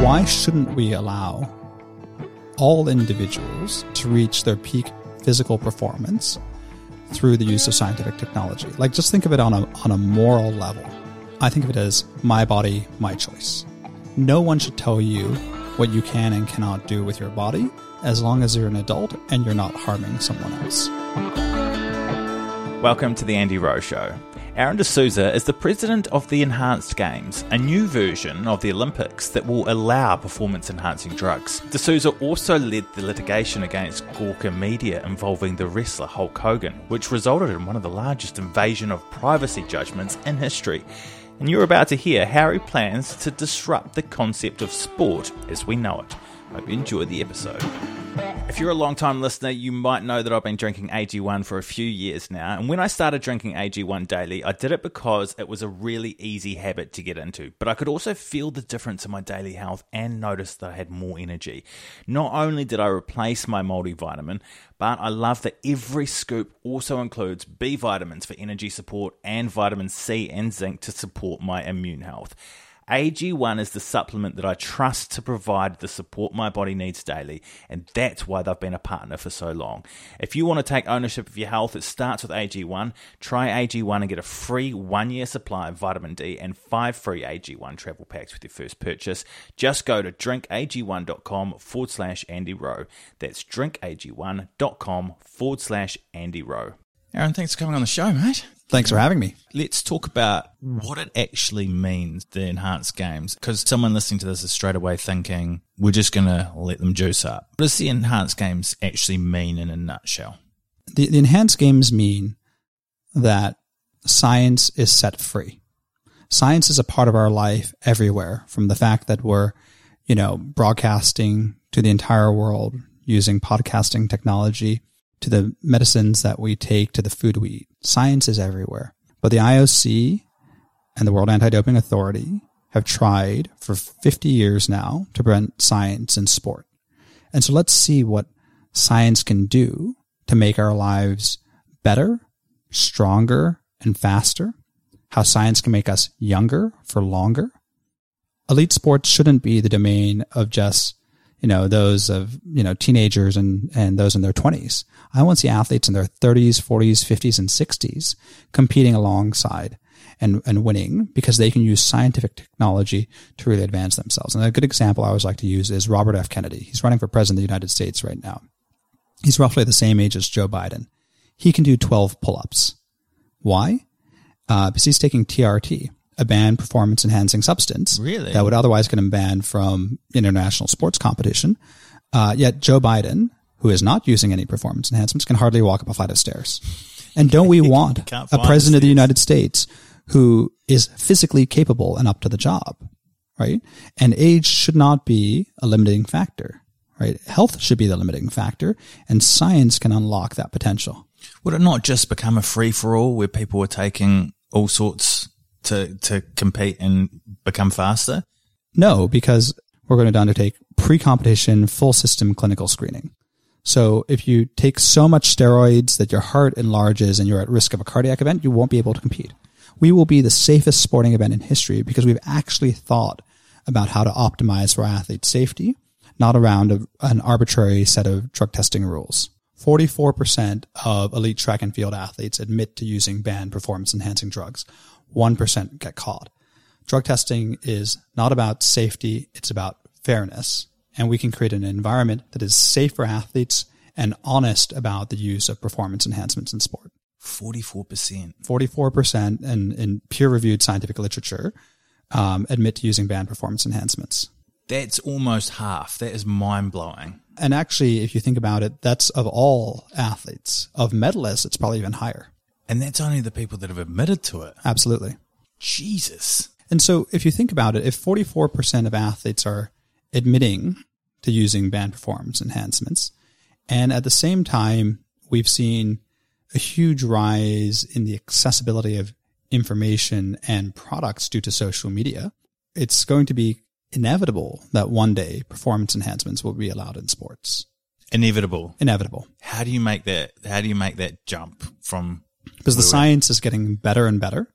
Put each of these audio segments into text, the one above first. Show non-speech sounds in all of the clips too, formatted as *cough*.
Why shouldn't we allow all individuals to reach their peak physical performance through the use of scientific technology? Like just think of it on a, on a moral level. I think of it as my body, my choice. No one should tell you what you can and cannot do with your body as long as you're an adult and you're not harming someone else. Welcome to the Andy Rowe Show. Aron D'Souza is the president of the Enhanced Games, a new version of the Olympics that will allow performance enhancing drugs. D'Souza also led the litigation against Gawker Media involving the wrestler Hulk Hogan, which resulted in one of the largest invasion of privacy judgments in history. And you're about to hear how he plans to disrupt the concept of sport as we know it. Hope you enjoy the episode. If you're a long time listener, you might know that I've been drinking AG1 for a few years now. And when I started drinking AG1 daily, I did it because it was a really easy habit to get into. But I could also feel the difference in my daily health and notice that I had more energy. Not only did I replace my multivitamin, but I love that every scoop also includes B vitamins for energy support and vitamin C and zinc to support my immune health. AG1 is the supplement that I trust to provide the support my body needs daily, and that's why they've been a partner for so long. If you want to take ownership of your health, it starts with AG1. Try AG1 and get a free one year supply of vitamin D and five free AG1 travel packs with your first purchase. Just go to drinkag1.com forward slash Andy Rowe. That's drinkag1.com forward slash Andy Rowe. Aron, thanks for coming on the show, mate. Thanks for having me. Let's talk about what it actually means, the enhanced games, because someone listening to this is straight away thinking, we're just going to let them juice up. What does the enhanced games actually mean in a nutshell? The, the enhanced games mean that science is set free. Science is a part of our life everywhere from the fact that we're, you know, broadcasting to the entire world using podcasting technology to the medicines that we take to the food we eat. Science is everywhere. But the IOC and the World Anti-Doping Authority have tried for 50 years now to prevent science in sport. And so let's see what science can do to make our lives better, stronger, and faster. How science can make us younger for longer. Elite sports shouldn't be the domain of just you know, those of, you know, teenagers and, and those in their twenties. I want to see athletes in their thirties, forties, fifties, and sixties competing alongside and, and winning because they can use scientific technology to really advance themselves. And a good example I always like to use is Robert F. Kennedy. He's running for president of the United States right now. He's roughly the same age as Joe Biden. He can do 12 pull-ups. Why? Uh, because he's taking TRT, a banned performance enhancing substance. Really? That would otherwise get him banned from international sports competition. Uh, yet Joe Biden, who is not using any performance enhancements, can hardly walk up a flight of stairs. And don't we *laughs* want a president of the United States who is physically capable and up to the job, right? And age should not be a limiting factor, right? Health should be the limiting factor and science can unlock that potential. Would it not just become a free for all where people are taking all sorts to, to compete and become faster? No, because we're going to undertake pre-competition full system clinical screening. So if you take so much steroids that your heart enlarges and you're at risk of a cardiac event, you won't be able to compete. We will be the safest sporting event in history because we've actually thought about how to optimize for athlete safety, not around a, an arbitrary set of drug testing rules. 44% of elite track and field athletes admit to using banned performance enhancing drugs. 1% get caught. Drug testing is not about safety, it's about fairness. And we can create an environment that is safe for athletes and honest about the use of performance enhancements in sport. 44%. 44% in, in peer reviewed scientific literature um, admit to using banned performance enhancements. That's almost half. That is mind blowing. And actually, if you think about it, that's of all athletes. Of medalists, it's probably even higher. And that's only the people that have admitted to it. Absolutely. Jesus. And so if you think about it, if 44% of athletes are admitting to using banned performance enhancements, and at the same time, we've seen a huge rise in the accessibility of information and products due to social media, it's going to be inevitable that one day performance enhancements will be allowed in sports. Inevitable. Inevitable. How do you make that? How do you make that jump from? Because the science is getting better and better.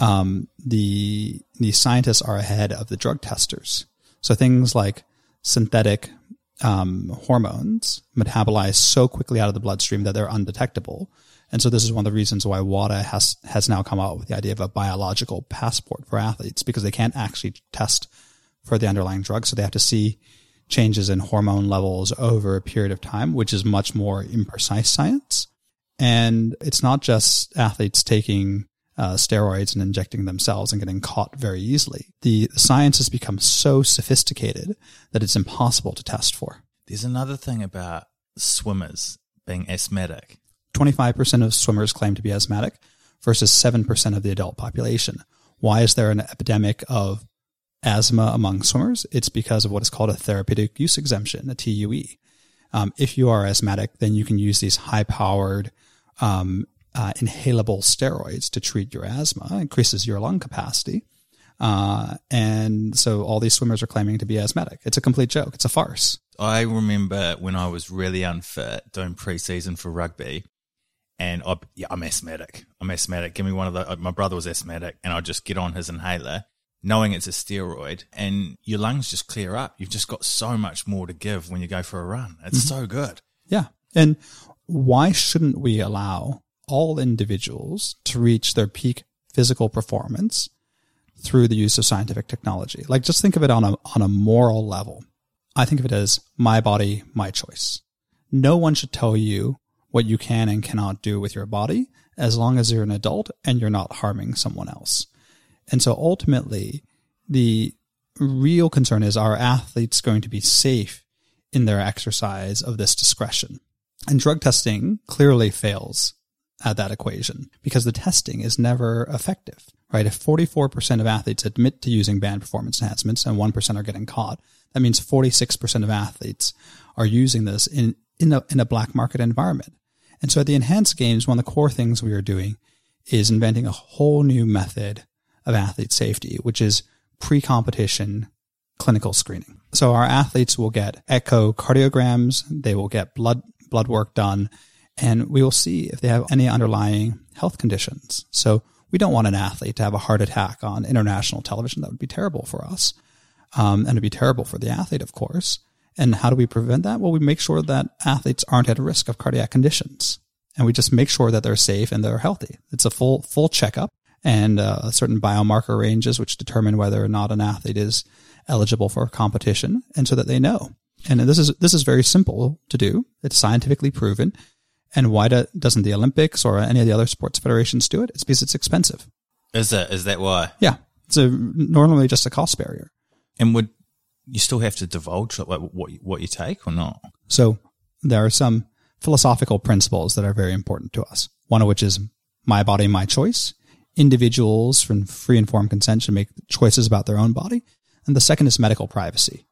Um, the the scientists are ahead of the drug testers. So things like synthetic um, hormones metabolize so quickly out of the bloodstream that they're undetectable. And so this is one of the reasons why WADA has has now come out with the idea of a biological passport for athletes because they can't actually test for the underlying drug, so they have to see changes in hormone levels over a period of time, which is much more imprecise science. And it's not just athletes taking uh, steroids and injecting themselves and getting caught very easily. The, the science has become so sophisticated that it's impossible to test for. There's another thing about swimmers being asthmatic. 25% of swimmers claim to be asthmatic versus 7% of the adult population. Why is there an epidemic of asthma among swimmers? It's because of what is called a therapeutic use exemption, a TUE. Um, if you are asthmatic, then you can use these high powered, um, uh, inhalable steroids to treat your asthma, increases your lung capacity. Uh, and so all these swimmers are claiming to be asthmatic. It's a complete joke. It's a farce. I remember when I was really unfit doing preseason for rugby, and I, yeah, I'm asthmatic. I'm asthmatic. Give me one of the. My brother was asthmatic, and I'd just get on his inhaler, knowing it's a steroid, and your lungs just clear up. You've just got so much more to give when you go for a run. It's mm-hmm. so good. Yeah, and why shouldn't we allow all individuals to reach their peak physical performance through the use of scientific technology? Like, just think of it on a on a moral level. I think of it as my body, my choice. No one should tell you what you can and cannot do with your body as long as you're an adult and you're not harming someone else. And so ultimately, the real concern is are athletes going to be safe in their exercise of this discretion? And drug testing clearly fails at that equation because the testing is never effective, right? If 44% of athletes admit to using banned performance enhancements and 1% are getting caught, that means 46% of athletes are using this in, in a, in a black market environment. And so at the enhanced games, one of the core things we are doing is inventing a whole new method of athlete safety, which is pre-competition clinical screening. So our athletes will get echocardiograms, they will get blood blood work done, and we will see if they have any underlying health conditions. So we don't want an athlete to have a heart attack on international television. That would be terrible for us. Um, and it'd be terrible for the athlete, of course. And how do we prevent that? Well, we make sure that athletes aren't at risk of cardiac conditions. And we just make sure that they're safe and they're healthy. It's a full, full checkup and uh, certain biomarker ranges which determine whether or not an athlete is eligible for competition and so that they know. And this is, this is very simple to do. It's scientifically proven. And why do, doesn't the Olympics or any of the other sports federations do it? It's because it's expensive. Is that, is that why? Yeah. It's a, normally just a cost barrier. And would you still have to divulge like what what you take or not? So there are some philosophical principles that are very important to us. One of which is my body, my choice. Individuals from free informed consent should make choices about their own body. And the second is medical privacy.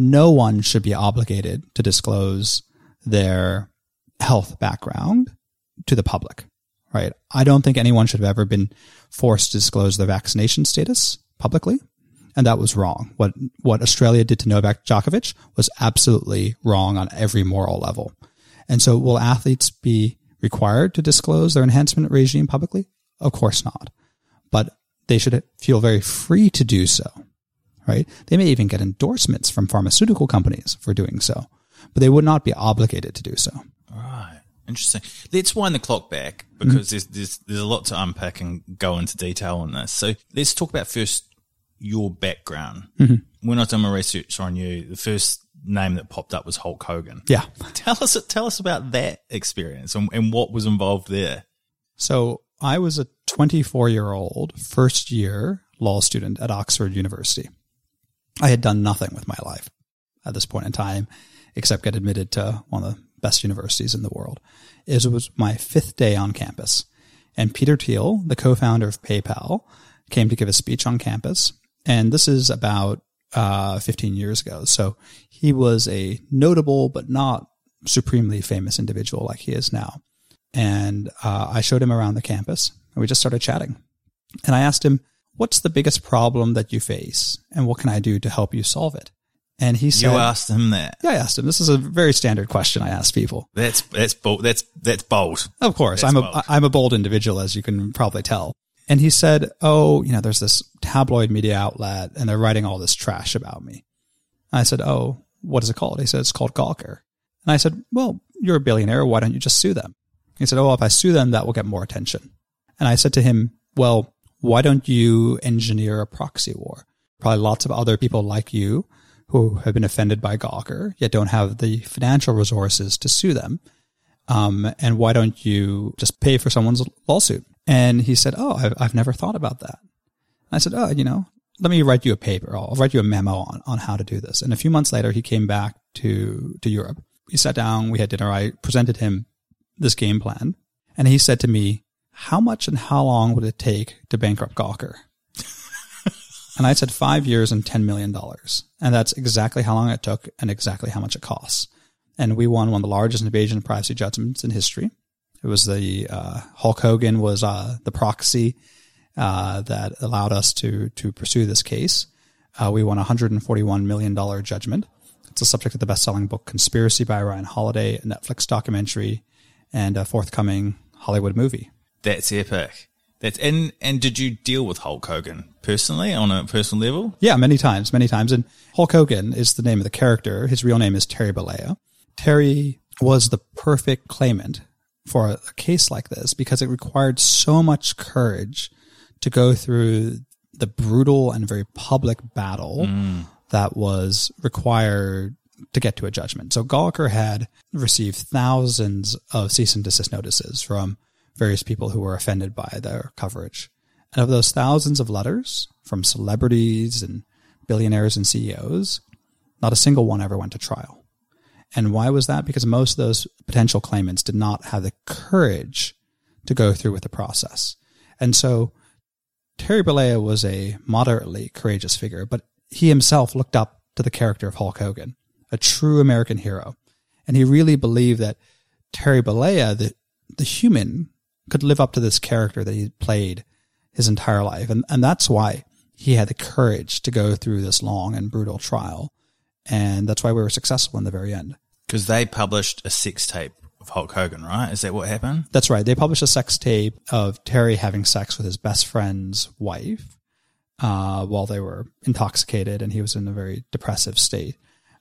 No one should be obligated to disclose their health background to the public, right? I don't think anyone should have ever been forced to disclose their vaccination status publicly and that was wrong. What what Australia did to Novak Djokovic was absolutely wrong on every moral level. And so, will athletes be required to disclose their enhancement regime publicly? Of course not. But they should feel very free to do so. Right? They may even get endorsements from pharmaceutical companies for doing so, but they would not be obligated to do so. Right. Interesting. Let's wind the clock back because mm-hmm. there's, there's there's a lot to unpack and go into detail on this. So let's talk about first your background. Mm-hmm. When I done my research on you, the first name that popped up was Hulk Hogan. Yeah. *laughs* Tell us tell us about that experience and, and what was involved there. So I was a 24 year old first year law student at Oxford University. I had done nothing with my life at this point in time except get admitted to one of the best universities in the world. It was my fifth day on campus and Peter Thiel, the co-founder of PayPal, came to give a speech on campus. And this is about uh, 15 years ago. So he was a notable but not supremely famous individual like he is now. And uh, I showed him around the campus and we just started chatting. And I asked him, What's the biggest problem that you face? And what can I do to help you solve it? And he said, You asked him that. Yeah, I asked him. This is a very standard question I ask people. That's that's bold. That's that's bold. Of course, That's I'm bold. a I'm a bold individual, as you can probably tell. And he said, "Oh, you know, there's this tabloid media outlet, and they're writing all this trash about me." I said, "Oh, what is it called?" He said, "It's called Gawker." And I said, "Well, you're a billionaire. Why don't you just sue them?" He said, "Oh, if I sue them, that will get more attention." And I said to him, "Well, why don't you engineer a proxy war? Probably lots of other people like you who have been offended by Gawker yet don't have the financial resources to sue them." um, and why don't you just pay for someone's lawsuit? And he said, oh, I've, I've never thought about that. I said, oh, you know, let me write you a paper. I'll write you a memo on, on how to do this. And a few months later, he came back to, to Europe. We sat down, we had dinner. I presented him this game plan and he said to me, how much and how long would it take to bankrupt Gawker? *laughs* and I said five years and $10 million. And that's exactly how long it took and exactly how much it costs and we won one of the largest invasion of privacy judgments in history. It was the uh, Hulk Hogan was uh, the proxy uh, that allowed us to to pursue this case. Uh, we won a 141 million dollar judgment. It's the subject of the best-selling book "Conspiracy" by Ryan Holiday, a Netflix documentary, and a forthcoming Hollywood movie. That's epic. That's and and did you deal with Hulk Hogan personally on a personal level? Yeah, many times, many times. And Hulk Hogan is the name of the character. His real name is Terry Bollea. Terry was the perfect claimant for a case like this because it required so much courage to go through the brutal and very public battle mm. that was required to get to a judgment. So Gawker had received thousands of cease and desist notices from various people who were offended by their coverage. And of those thousands of letters from celebrities and billionaires and CEOs, not a single one ever went to trial. And why was that? Because most of those potential claimants did not have the courage to go through with the process. And so Terry Bollea was a moderately courageous figure, but he himself looked up to the character of Hulk Hogan, a true American hero. And he really believed that Terry Bollea, the, the human, could live up to this character that he played his entire life. And, and that's why he had the courage to go through this long and brutal trial. And that's why we were successful in the very end. Because they published a sex tape of Hulk Hogan, right? Is that what happened? That's right. They published a sex tape of Terry having sex with his best friend's wife uh, while they were intoxicated, and he was in a very depressive state.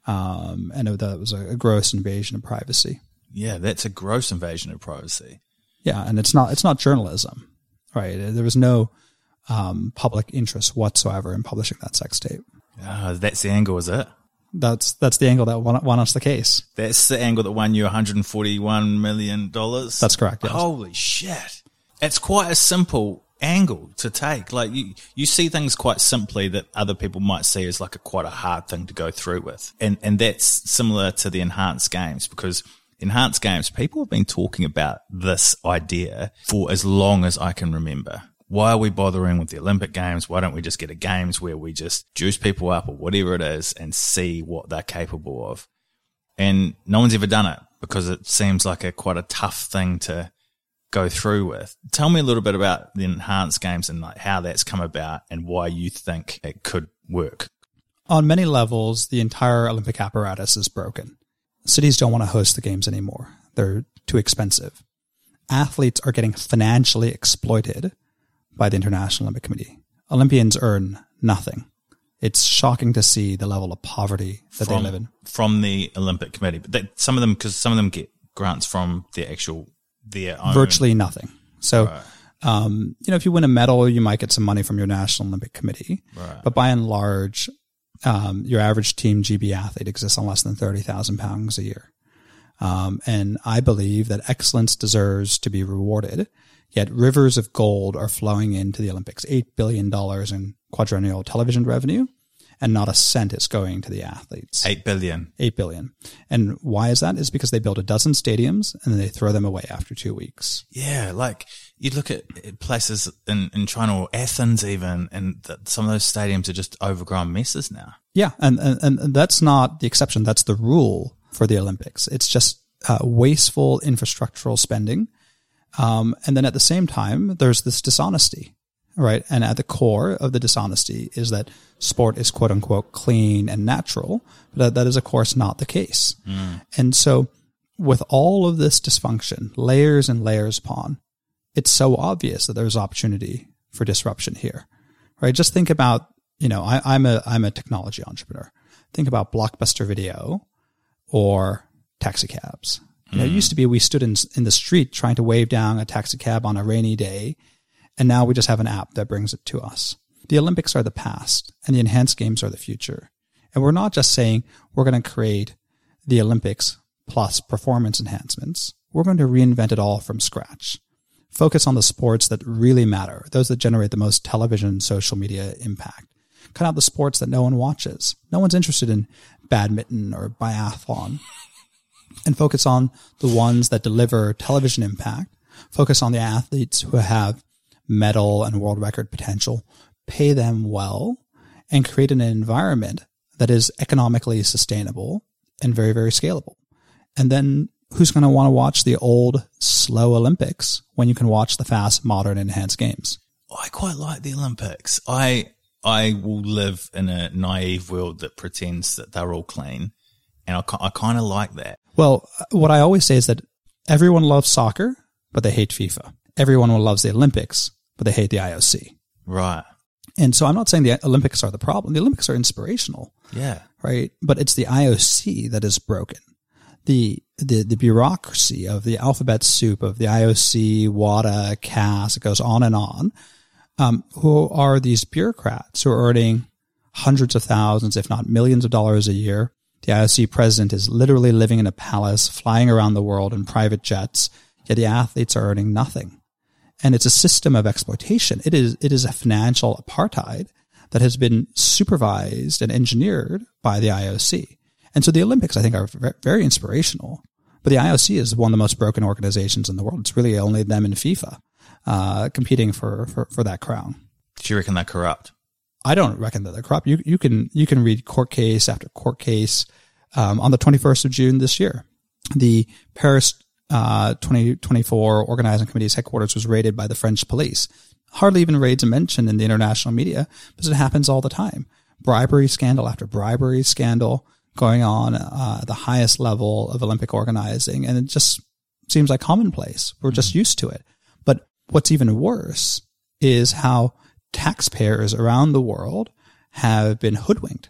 Um, and that was a, a gross invasion of privacy. Yeah, that's a gross invasion of privacy. Yeah, and it's not it's not journalism, right? There was no um, public interest whatsoever in publishing that sex tape. Ah, that's the angle, is it? That's that's the angle that won, won us the case. That's the angle that won you 141 million dollars. That's correct. Yes. Holy shit! It's quite a simple angle to take. Like you, you see things quite simply that other people might see as like a quite a hard thing to go through with, and and that's similar to the enhanced games because enhanced games people have been talking about this idea for as long as I can remember. Why are we bothering with the Olympic Games? Why don't we just get a games where we just juice people up or whatever it is and see what they're capable of? And no one's ever done it because it seems like a quite a tough thing to go through with. Tell me a little bit about the enhanced games and like how that's come about and why you think it could work. On many levels, the entire Olympic apparatus is broken. Cities don't want to host the games anymore. They're too expensive. Athletes are getting financially exploited by the International Olympic Committee. Olympians earn nothing. It's shocking to see the level of poverty that from, they live in. from the Olympic Committee, but that, some of them because some of them get grants from the actual their own Virtually nothing. So, um, you know, if you win a medal, you might get some money from your National Olympic Committee. Right. But by and large, um, your average team GB athlete exists on less than 30,000 pounds a year. Um, and I believe that excellence deserves to be rewarded. Yet rivers of gold are flowing into the Olympics, $8 billion in quadrennial television revenue and not a cent is going to the athletes. Eight billion. Eight billion. And why is that? Is because they build a dozen stadiums and then they throw them away after two weeks. Yeah, like you look at places in, in China or Athens even, and the, some of those stadiums are just overgrown messes now. Yeah, and, and, and that's not the exception. That's the rule for the Olympics. It's just uh, wasteful infrastructural spending. Um, and then at the same time, there's this dishonesty, right? And at the core of the dishonesty is that sport is quote unquote clean and natural, but that is of course not the case. Mm. And so with all of this dysfunction, layers and layers upon, it's so obvious that there's opportunity for disruption here, right? Just think about, you know, I, I'm a, I'm a technology entrepreneur. Think about Blockbuster Video or taxi cabs. You know, it used to be we stood in, in the street trying to wave down a taxi cab on a rainy day. And now we just have an app that brings it to us. The Olympics are the past and the enhanced games are the future. And we're not just saying we're going to create the Olympics plus performance enhancements. We're going to reinvent it all from scratch. Focus on the sports that really matter, those that generate the most television and social media impact. Cut out the sports that no one watches. No one's interested in badminton or biathlon. And focus on the ones that deliver television impact. Focus on the athletes who have medal and world record potential. Pay them well and create an environment that is economically sustainable and very, very scalable. And then who's going to want to watch the old slow Olympics when you can watch the fast, modern, enhanced games? I quite like the Olympics. I I will live in a naive world that pretends that they're all clean, and I, I kind of like that. Well, what I always say is that everyone loves soccer, but they hate FIFA. Everyone loves the Olympics, but they hate the IOC. Right. And so I'm not saying the Olympics are the problem. The Olympics are inspirational. Yeah. Right. But it's the IOC that is broken the the the bureaucracy of the alphabet soup of the IOC, WADA, CAS, it goes on and on. Um, who are these bureaucrats who are earning hundreds of thousands, if not millions of dollars a year? The IOC president is literally living in a palace, flying around the world in private jets, yet the athletes are earning nothing. And it's a system of exploitation. It is, it is a financial apartheid that has been supervised and engineered by the IOC. And so the Olympics, I think, are very inspirational. But the IOC is one of the most broken organizations in the world. It's really only them and FIFA uh, competing for, for, for that crown. Do you reckon they're corrupt? I don't reckon that they're corrupt. You you can you can read court case after court case. Um, on the 21st of June this year, the Paris uh, 2024 organizing committee's headquarters was raided by the French police. Hardly even raids mentioned in the international media because it happens all the time. Bribery scandal after bribery scandal going on uh, at the highest level of Olympic organizing, and it just seems like commonplace. We're just mm-hmm. used to it. But what's even worse is how taxpayers around the world have been hoodwinked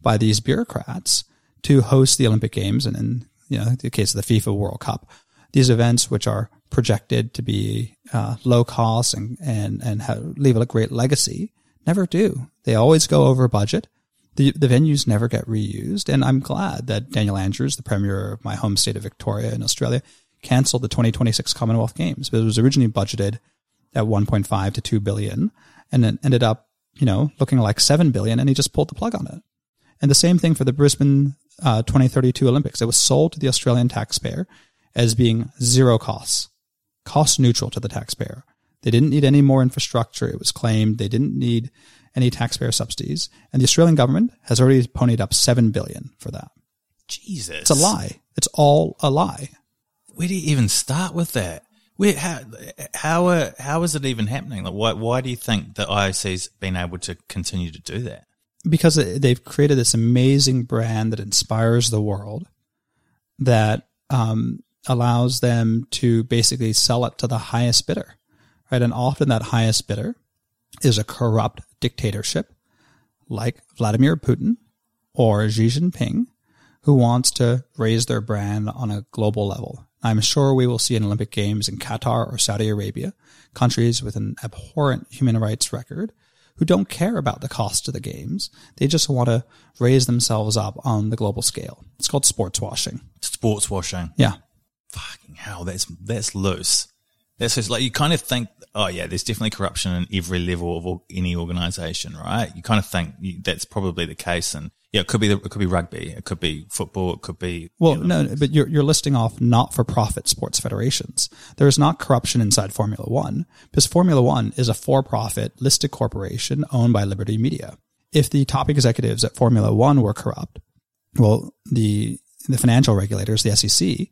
by these bureaucrats to host the Olympic Games and in you know the case of the FIFA World Cup, these events which are projected to be uh, low cost and and and have, leave a great legacy never do. They always go over budget the, the venues never get reused. And I'm glad that Daniel Andrews, the premier of my home state of Victoria in Australia, canceled the 2026 Commonwealth Games. It was originally budgeted at 1.5 to 2 billion and it ended up, you know, looking like 7 billion and he just pulled the plug on it. And the same thing for the Brisbane uh, 2032 Olympics. It was sold to the Australian taxpayer as being zero costs, cost neutral to the taxpayer. They didn't need any more infrastructure. It was claimed they didn't need any taxpayer subsidies. And the Australian government has already ponied up seven billion for that. Jesus. It's a lie. It's all a lie. Where do you even start with that? Where, how, how, uh, how is it even happening? Like, why, why do you think the IOC's been able to continue to do that? Because they've created this amazing brand that inspires the world that, um, allows them to basically sell it to the highest bidder, right? And often that highest bidder is a corrupt dictatorship like Vladimir Putin or Xi Jinping who wants to raise their brand on a global level. I'm sure we will see an Olympic Games in Qatar or Saudi Arabia, countries with an abhorrent human rights record who don't care about the cost of the games. They just want to raise themselves up on the global scale. It's called sports washing. Sports washing. Yeah. Fucking hell, that's that's loose. That's just like you kind of think, oh yeah, there's definitely corruption in every level of any organization, right? You kind of think that's probably the case, and yeah, it could be the, it could be rugby, it could be football, it could be well, you know, no, but you're you're listing off not for profit sports federations. There is not corruption inside Formula One because Formula One is a for profit listed corporation owned by Liberty Media. If the top executives at Formula One were corrupt, well, the the financial regulators, the SEC,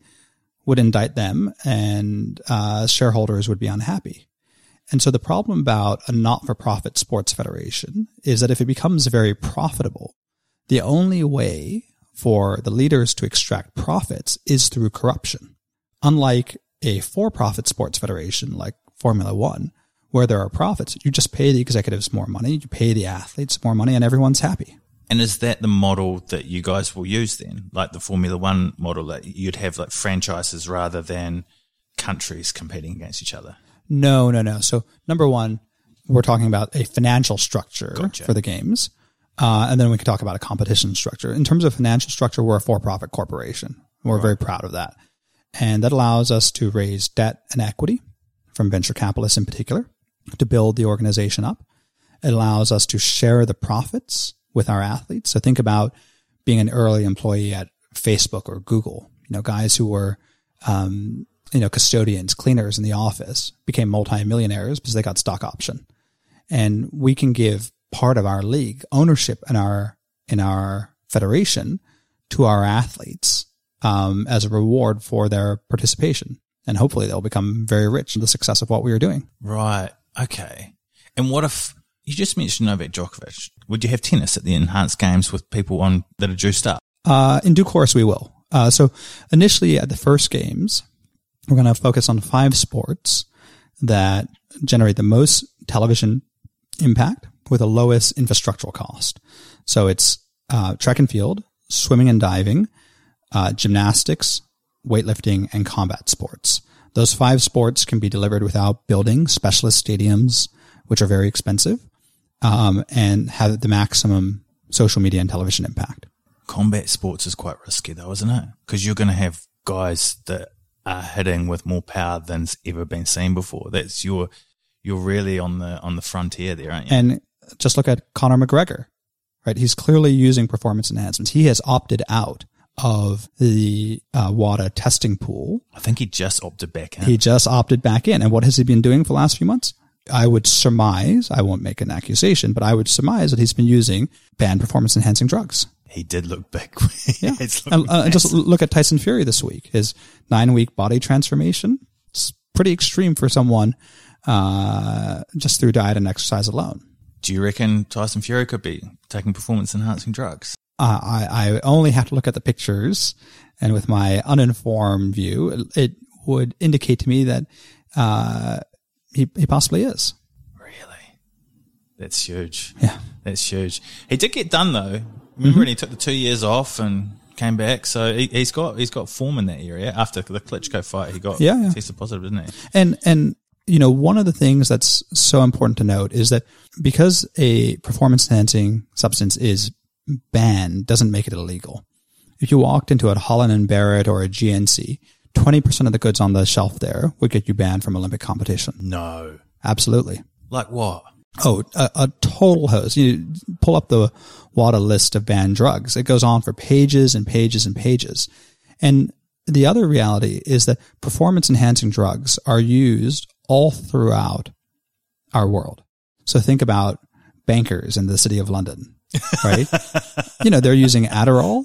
would indict them, and uh, shareholders would be unhappy. And so the problem about a not for profit sports federation is that if it becomes very profitable, the only way for the leaders to extract profits is through corruption. Unlike a for profit sports federation like Formula One, where there are profits, you just pay the executives more money, you pay the athletes more money, and everyone's happy. And is that the model that you guys will use then? Like the Formula One model that you'd have like franchises rather than countries competing against each other? No, no, no. So number one, we're talking about a financial structure gotcha. for the games. Uh, and then we can talk about a competition structure. In terms of financial structure, we're a for-profit corporation. We're right. very proud of that. And that allows us to raise debt and equity from venture capitalists in particular to build the organization up. It allows us to share the profits with our athletes. So think about being an early employee at Facebook or Google, you know, guys who were, um, you know, custodians, cleaners in the office became multimillionaires because they got stock option. And we can give part of our league, ownership in our in our federation to our athletes um, as a reward for their participation, and hopefully they'll become very rich in the success of what we are doing. Right. Okay. And what if you just mentioned Novak Djokovic? Would you have tennis at the enhanced games with people on that are juiced up? Uh, in due course, we will. Uh, so initially at the first games, we're going to focus on five sports that generate the most television impact with the lowest infrastructural cost. So it's uh, track and field, swimming and diving, uh, gymnastics, weightlifting, and combat sports. Those five sports can be delivered without building specialist stadiums, which are very expensive, um, and have the maximum social media and television impact. Combat sports is quite risky, though, isn't it? Because you're going to have guys that are hitting with more power than's ever been seen before. That's your you're really on the on the frontier there, aren't you? And just look at Conor McGregor, right? He's clearly using performance enhancements. He has opted out of the uh, WADA testing pool. I think he just opted back in. He just opted back in. And what has he been doing for the last few months? I would surmise, I won't make an accusation, but I would surmise that he's been using banned performance enhancing drugs. He did look big. *laughs* yeah. and, uh, just look at Tyson Fury this week. His nine week body transformation. It's pretty extreme for someone uh, just through diet and exercise alone. Do you reckon Tyson Fury could be taking performance enhancing drugs? Uh, I, I only have to look at the pictures, and with my uninformed view, it, it would indicate to me that uh, he he possibly is. Really, that's huge. Yeah, that's huge. He did get done though. Remember, mm-hmm. when he took the two years off and came back, so he, has got he's got form in that area. After the Klitschko fight, he got yeah, yeah. tested positive, didn't he? And and you know, one of the things that's so important to note is that because a performance enhancing substance is banned doesn't make it illegal. If you walked into a Holland and Barrett or a GNC, 20% of the goods on the shelf there would get you banned from Olympic competition. No. Absolutely. Like what? Oh, a, a total hose. You pull up the WADA list of banned drugs. It goes on for pages and pages and pages. And the other reality is that performance enhancing drugs are used all throughout our world. So think about bankers in the city of London, right? *laughs* you know, they're using Adderall.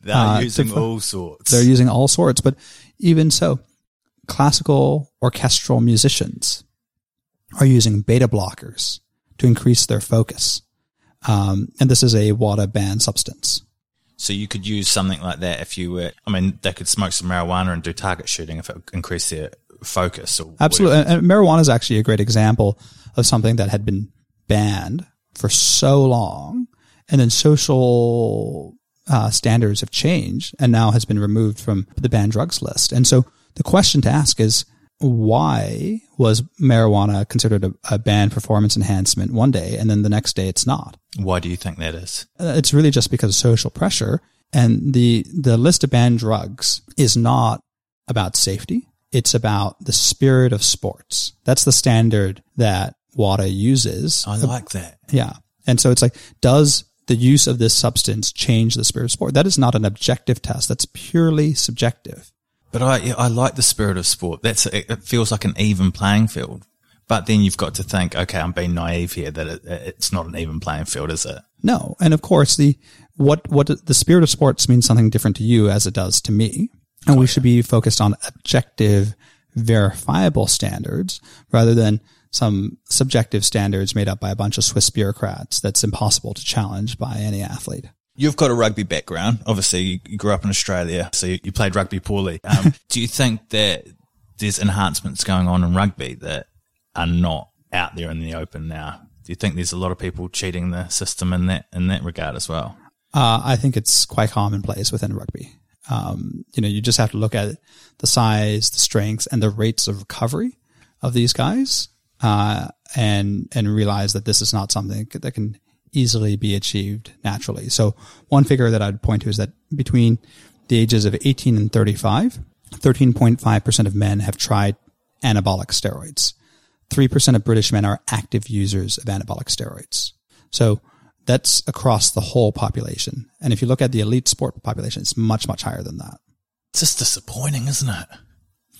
They're uh, using all sorts. They're using all sorts, but even so, classical orchestral musicians are using beta blockers to increase their focus. Um, and this is a WADA banned substance. So you could use something like that if you were, I mean, they could smoke some marijuana and do target shooting if it increased their focus. Absolutely. And, and marijuana is actually a great example of something that had been banned for so long and then social uh, standards have changed and now has been removed from the banned drugs list. And so the question to ask is, why was marijuana considered a, a, banned performance enhancement one day and then the next day it's not? Why do you think that is? Uh, it's really just because of social pressure. And the, the list of banned drugs is not about safety. It's about the spirit of sports. That's the standard that WADA uses. I like that. Yeah. And so it's like, does the use of this substance change the spirit of sport? That is not an objective test. That's purely subjective. But I, I like the spirit of sport. That's, it feels like an even playing field. But then you've got to think, okay, I'm being naive here that it, it's not an even playing field, is it? No. And of course, the, what, what the spirit of sports means something different to you as it does to me. And oh, we yeah. should be focused on objective, verifiable standards rather than some subjective standards made up by a bunch of Swiss bureaucrats that's impossible to challenge by any athlete. You've got a rugby background. Obviously, you grew up in Australia, so you played rugby poorly. Um, *laughs* do you think that there's enhancements going on in rugby that are not out there in the open now? Do you think there's a lot of people cheating the system in that in that regard as well? Uh, I think it's quite commonplace within rugby. Um, you know, you just have to look at the size, the strengths, and the rates of recovery of these guys, uh, and and realize that this is not something that can easily be achieved naturally. So one figure that I'd point to is that between the ages of 18 and 35, 13.5% of men have tried anabolic steroids. 3% of British men are active users of anabolic steroids. So that's across the whole population. And if you look at the elite sport population, it's much, much higher than that. It's just disappointing, isn't it?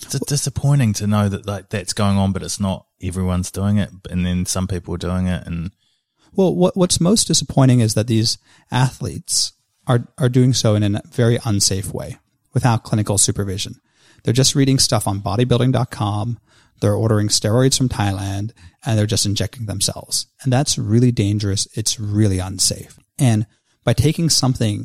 It's disappointing to know that like that's going on, but it's not everyone's doing it. And then some people are doing it and well, what, what's most disappointing is that these athletes are, are doing so in a very unsafe way without clinical supervision. They're just reading stuff on bodybuilding.com. They're ordering steroids from Thailand and they're just injecting themselves. And that's really dangerous. It's really unsafe. And by taking something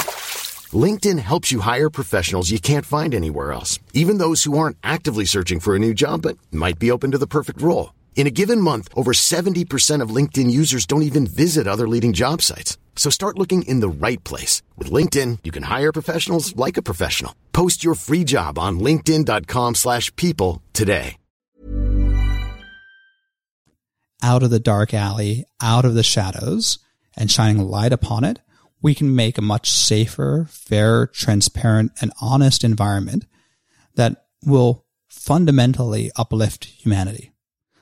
LinkedIn helps you hire professionals you can't find anywhere else, even those who aren't actively searching for a new job but might be open to the perfect role. In a given month, over 70% of LinkedIn users don't even visit other leading job sites. So start looking in the right place. With LinkedIn, you can hire professionals like a professional. Post your free job on linkedin.com slash people today. Out of the dark alley, out of the shadows, and shining light upon it we can make a much safer, fair, transparent, and honest environment that will fundamentally uplift humanity.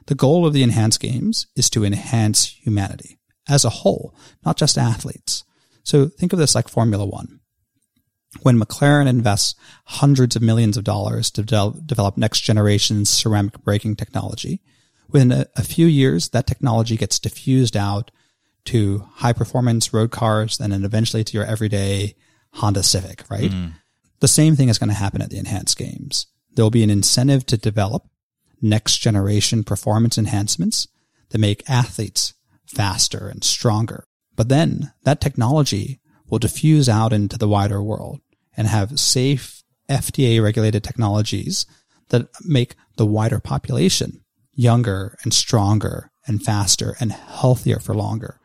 The goal of the Enhanced Games is to enhance humanity as a whole, not just athletes. So think of this like Formula One. When McLaren invests hundreds of millions of dollars to develop next generation ceramic braking technology, within a, a few years, that technology gets diffused out to high performance road cars and then eventually to your everyday Honda Civic, right? Mm. The same thing is going to happen at the enhanced games. There'll be an incentive to develop next generation performance enhancements that make athletes faster and stronger. But then that technology will diffuse out into the wider world and have safe FDA regulated technologies that make the wider population younger and stronger and faster and healthier for longer.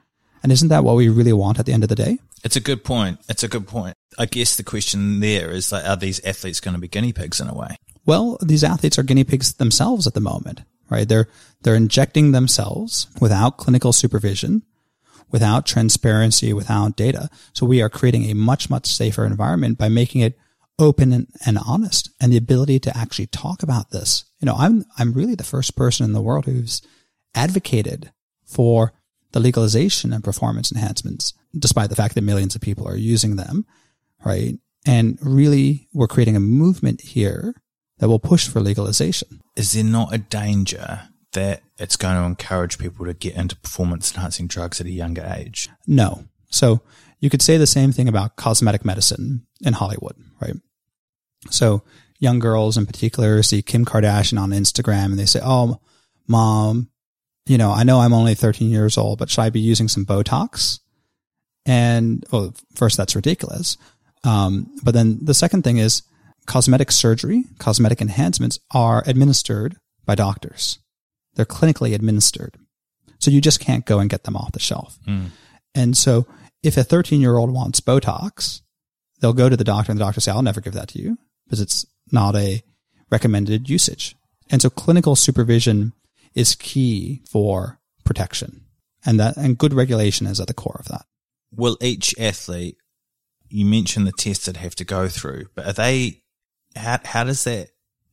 And isn't that what we really want at the end of the day? It's a good point. It's a good point. I guess the question there is like, are these athletes going to be guinea pigs in a way? Well, these athletes are guinea pigs themselves at the moment, right? They're, they're injecting themselves without clinical supervision, without transparency, without data. So we are creating a much, much safer environment by making it open and, and honest and the ability to actually talk about this. You know, I'm, I'm really the first person in the world who's advocated for the legalization and performance enhancements, despite the fact that millions of people are using them, right? And really, we're creating a movement here that will push for legalization. Is there not a danger that it's going to encourage people to get into performance enhancing drugs at a younger age? No. So you could say the same thing about cosmetic medicine in Hollywood, right? So young girls in particular see Kim Kardashian on Instagram and they say, Oh, mom, you know, I know I'm only 13 years old, but should I be using some Botox? And well, first, that's ridiculous. Um, but then the second thing is cosmetic surgery, cosmetic enhancements are administered by doctors. They're clinically administered. So you just can't go and get them off the shelf. And so if a 13 year old wants Botox, they'll go to the doctor and the doctor say, I'll never give that to you because it's not a recommended usage. And so clinical supervision is key for protection and that, and good regulation is at the core of that. Will each athlete, you mentioned the tests that have to go through, but are they, how, how does that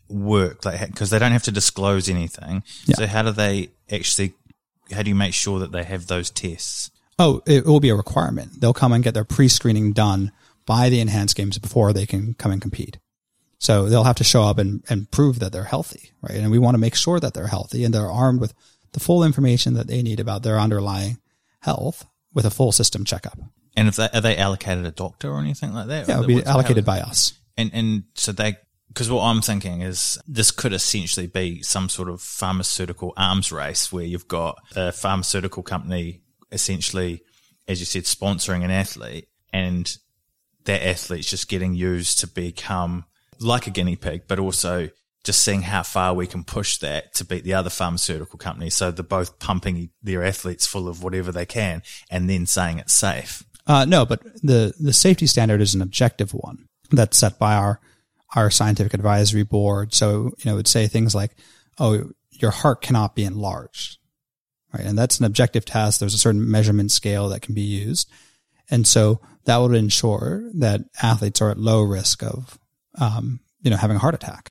work? Like, because they don't have to disclose anything. Yeah. So how do they actually, how do you make sure that they have those tests? Oh, it will be a requirement. They'll come and get their pre-screening done by the enhanced games before they can come and compete. So they'll have to show up and, and prove that they're healthy, right? And we want to make sure that they're healthy and they're armed with the full information that they need about their underlying health with a full system checkup. And if they, are they allocated a doctor or anything like that? Yeah, it'll be allocated by us. And and so they because what I'm thinking is this could essentially be some sort of pharmaceutical arms race where you've got a pharmaceutical company essentially, as you said, sponsoring an athlete, and that athlete's just getting used to become like a guinea pig, but also just seeing how far we can push that to beat the other pharmaceutical companies. So they're both pumping their athletes full of whatever they can and then saying it's safe. Uh, no, but the, the safety standard is an objective one that's set by our, our scientific advisory board. So, you know, it would say things like, oh, your heart cannot be enlarged. Right. And that's an objective test. There's a certain measurement scale that can be used. And so that would ensure that athletes are at low risk of, um, you know, having a heart attack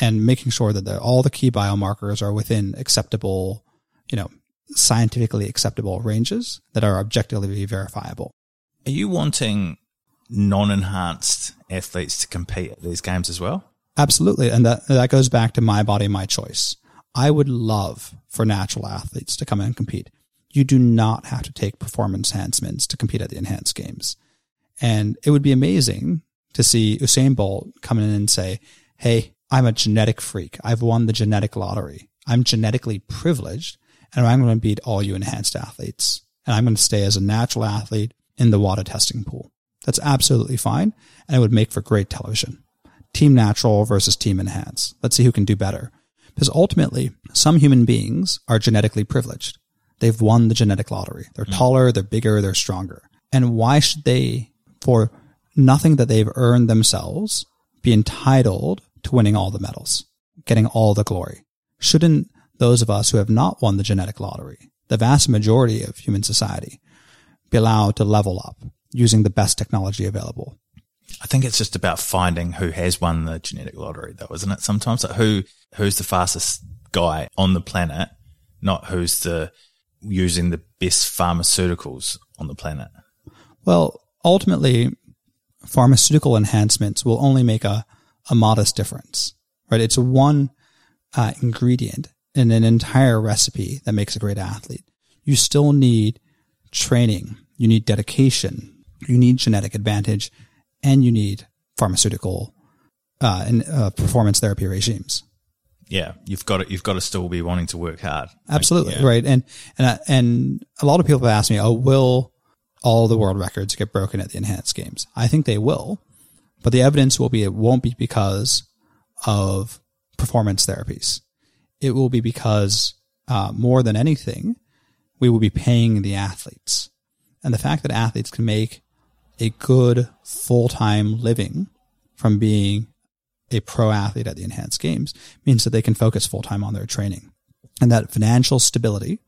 and making sure that the, all the key biomarkers are within acceptable, you know, scientifically acceptable ranges that are objectively verifiable. Are you wanting non-enhanced athletes to compete at these games as well? Absolutely. And that, that goes back to my body, my choice. I would love for natural athletes to come in and compete. You do not have to take performance enhancements to compete at the enhanced games. And it would be amazing to see Usain Bolt come in and say, Hey, I'm a genetic freak. I've won the genetic lottery. I'm genetically privileged and I'm going to beat all you enhanced athletes. And I'm going to stay as a natural athlete in the WADA testing pool. That's absolutely fine. And it would make for great television. Team natural versus team enhanced. Let's see who can do better. Because ultimately, some human beings are genetically privileged. They've won the genetic lottery. They're mm. taller, they're bigger, they're stronger. And why should they, for nothing that they've earned themselves, be entitled to winning all the medals, getting all the glory? Shouldn't those of us who have not won the genetic lottery, the vast majority of human society, be allowed to level up using the best technology available? I think it's just about finding who has won the genetic lottery, though, isn't it? Sometimes like who who's the fastest guy on the planet, not who's the using the best pharmaceuticals on the planet. Well, ultimately, pharmaceutical enhancements will only make a, a modest difference, right? It's one uh, ingredient in an entire recipe that makes a great athlete. You still need training, you need dedication, you need genetic advantage, and you need pharmaceutical uh, and uh, performance therapy regimes. Yeah, you've got to, you've got to still be wanting to work hard. Absolutely yeah. right, and and uh, and a lot of people have asked me, "Oh, will all the world records get broken at the enhanced games?" I think they will, but the evidence will be it won't be because of performance therapies. It will be because uh, more than anything, we will be paying the athletes, and the fact that athletes can make a good full time living from being a pro athlete at the enhanced games means that they can focus full time on their training. And that financial stability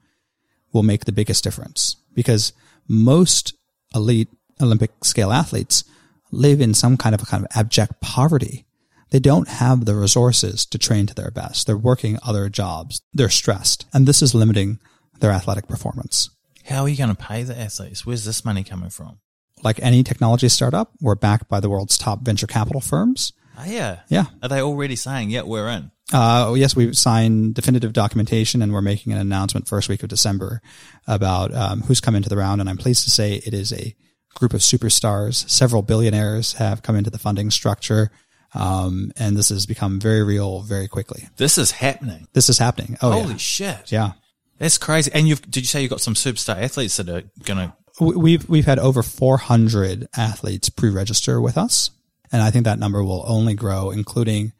will make the biggest difference because most elite Olympic scale athletes live in some kind of a kind of abject poverty. They don't have the resources to train to their best. They're working other jobs. They're stressed. And this is limiting their athletic performance. How are you going to pay the athletes? Where's this money coming from? Like any technology startup, we're backed by the world's top venture capital firms. Oh, yeah. Yeah. Are they already saying, yeah, we're in? Uh, yes, we've signed definitive documentation and we're making an announcement first week of December about um, who's come into the round. And I'm pleased to say it is a group of superstars. Several billionaires have come into the funding structure. Um, and this has become very real very quickly. This is happening. This is happening. Oh, Holy yeah. shit. Yeah. That's crazy. And you've, did you say you've got some superstar athletes that are going to, We- We've, we've had over 400 athletes pre-register with us. And I think that number will only grow, including,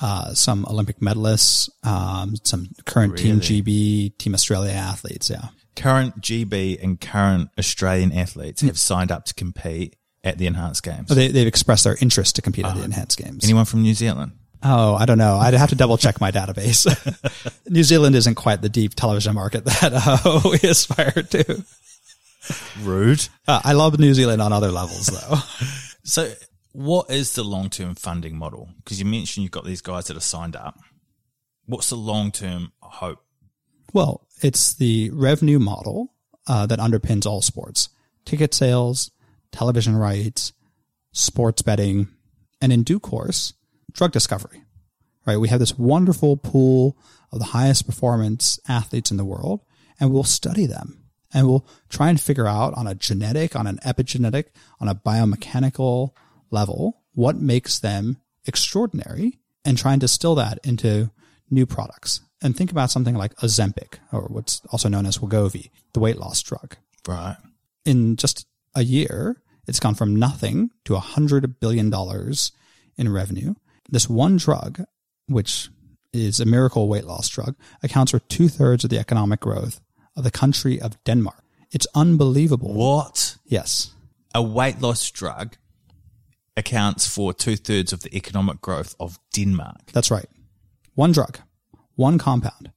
uh, some Olympic medalists, um, some current Team GB, Team Australia athletes. Yeah. current GB and current Australian athletes have signed up to compete at the enhanced games? They, they've expressed their interest to compete at the enhanced games. Anyone from New Zealand? Oh, I don't know. I'd have to double check my database. *laughs* New Zealand isn't quite the deep television market that uh, *laughs* we aspire to. Rude. Uh, I love New Zealand on other levels, though. *laughs* So, what is the long term funding model? Because you mentioned you've got these guys that are signed up. What's the long term hope? Well, it's the revenue model uh, that underpins all sports ticket sales, television rights, sports betting, and in due course, drug discovery. Right? We have this wonderful pool of the highest performance athletes in the world, and we'll study them and we'll try and figure out on a genetic, on an epigenetic, on a biomechanical level what makes them extraordinary and try and distill that into new products. And think about something like Ozempic, or what's also known as Wegovy, the weight loss drug. Right. In just a year, it's gone from nothing to a hundred billion dollars in revenue. This one drug, which is a miracle weight loss drug, accounts for two thirds of the economic growth of the country of Denmark. It's unbelievable. What? Yes. A weight loss drug accounts for two thirds of the economic growth of Denmark. That's right. One drug, one compound,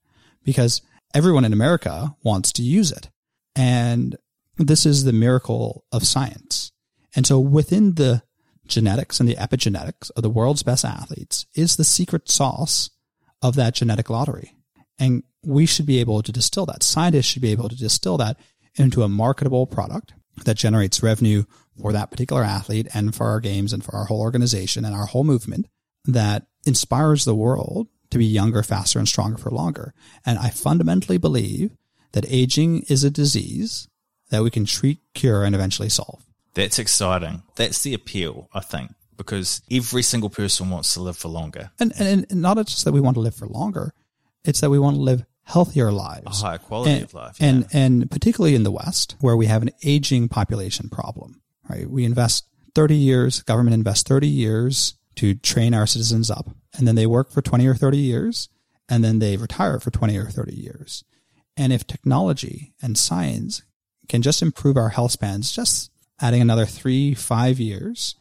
because everyone in America wants to use it. And this is the miracle of science. And so within the genetics and the epigenetics of the world's best athletes is the secret sauce of that genetic lottery. And we should be able to distill that. Scientists should be able to distill that into a marketable product that generates revenue for that particular athlete and for our games and for our whole organization and our whole movement that inspires the world to be younger, faster, and stronger for longer. And I fundamentally believe that aging is a disease that we can treat, cure, and eventually solve. That's exciting. That's the appeal, I think, because every single person wants to live for longer. And, and, and not just that we want to live for longer, it's that we want to live healthier lives, a higher quality and, of life, and and particularly in the West, where we have an aging population problem. Right, we invest thirty years. Government invests thirty years to train our citizens up, and then they work for twenty or thirty years, and then they retire for twenty or thirty years. And if technology and science can just improve our health spans, just adding another three, five years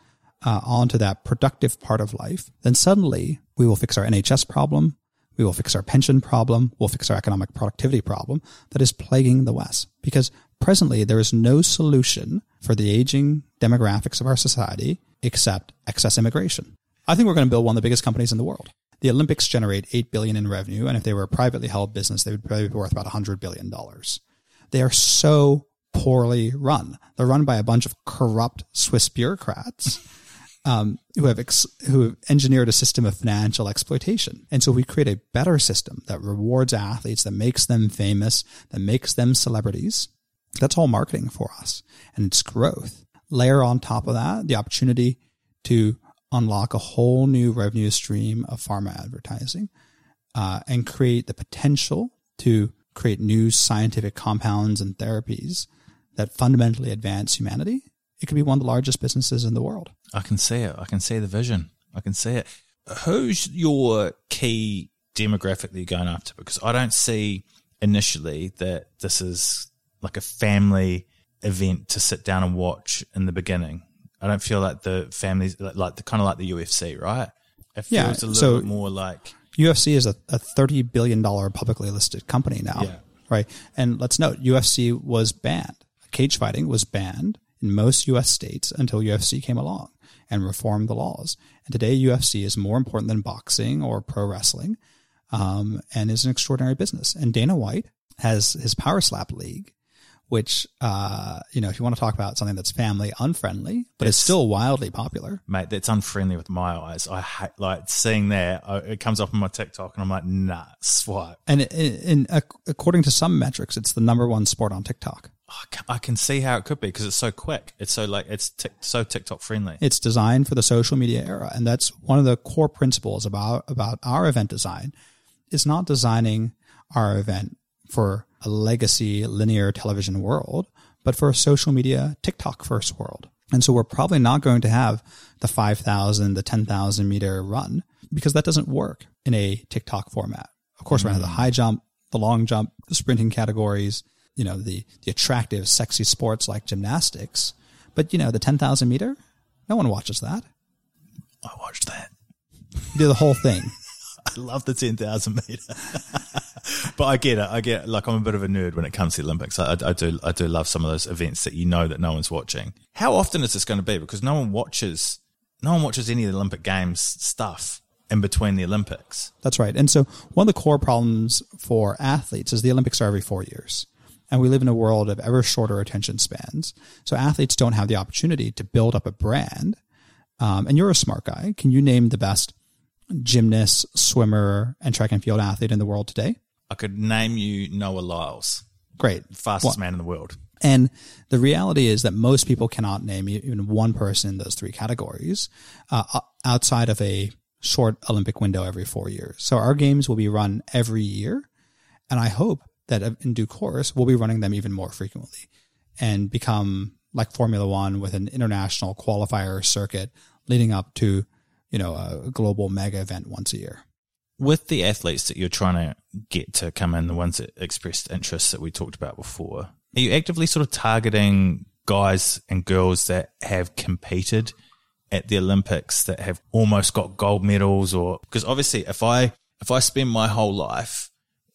uh, onto that productive part of life, then suddenly we will fix our NHS problem. We will fix our pension problem. We'll fix our economic productivity problem that is plaguing the West. Because presently there is no solution for the aging demographics of our society except excess immigration. I think we're going to build one of the biggest companies in the world. The Olympics generate 8 billion in revenue. And if they were a privately held business, they would probably be worth about 100 billion dollars. They are so poorly run. They're run by a bunch of corrupt Swiss bureaucrats *laughs* um, who have ex- who have engineered a system of financial exploitation. And so we create a better system that rewards athletes, that makes them famous, that makes them celebrities. That's all marketing for us, and it's growth. Layer on top of that the opportunity to unlock a whole new revenue stream of pharma advertising uh, and create the potential to create new scientific compounds and therapies that fundamentally advance humanity, it could be one of the largest businesses in the world. I can see it. I can see the vision. I can see it. Who's your key demographic that you're going after? Because I don't see initially that this is like a family event to sit down and watch in the beginning. I don't feel like the families like the kind of like the UFC, right? It feels Yeah, a little so- bit more like UFC is a, a $30 billion publicly listed company now, Yeah. right? And let's note, UFC was banned. Cage fighting was banned in most US states until UFC came along and reformed the laws. And today, UFC is more important than boxing or pro wrestling um, and is an extraordinary business. And Dana White has his Power Slap League, which, uh, you know, if you want to talk about something that's family unfriendly, but it's Yes. still wildly popular. mate, that's unfriendly with my eyes. I hate like seeing that. I, it comes up on my TikTok, and I'm like, nah, swipe. And in, in, according to some metrics, it's the number one sport on TikTok. I can, I can see how it could be because it's so quick. It's so like it's tic, so TikTok friendly. It's designed for the social media era, and that's one of the core principles about about our event design. Is not designing our event for a legacy linear television world, but for a social media TikTok first world. And so we're probably not going to have the 5,000, the 10,000 meter run because that doesn't work in a TikTok format. Of course, we're going to have the mm. high jump, the long jump, the sprinting categories, you know, the, the attractive, sexy sports like gymnastics. But, you know, the 10,000 meter, no one watches that. I watched that. You do the whole thing. *laughs* I love the 10,000 meter. *laughs* but I get it. I get like I'm a bit of a nerd when it comes to the Olympics. I, I, do I do love some of those events that you know that no one's watching. How often is this going to be? Because no one watches no one watches any of the Olympic Games stuff in between the Olympics. That's right. And so one of the core problems for athletes is the Olympics are every four years. And we live in a world of ever shorter attention spans. So athletes don't have the opportunity to build up a brand. Um, and you're a smart guy. Can you name the best gymnast, swimmer, and track and field athlete in the world today? I could name you Noah Lyles. Great. Fastest well, man in the world. And the reality is that most people cannot name even one person in those three categories uh, outside of a short Olympic window every four years. So our games will be run every year. And I hope that in due course, we'll be running them even more frequently and become like Formula One with an international qualifier circuit leading up to, you know, a global mega event once a year. With the athletes that you're trying to get to come in, the ones that expressed interest that we talked about before, are you actively sort of targeting guys and girls that have competed at the Olympics that have almost got gold medals or because obviously if I if I spend my whole life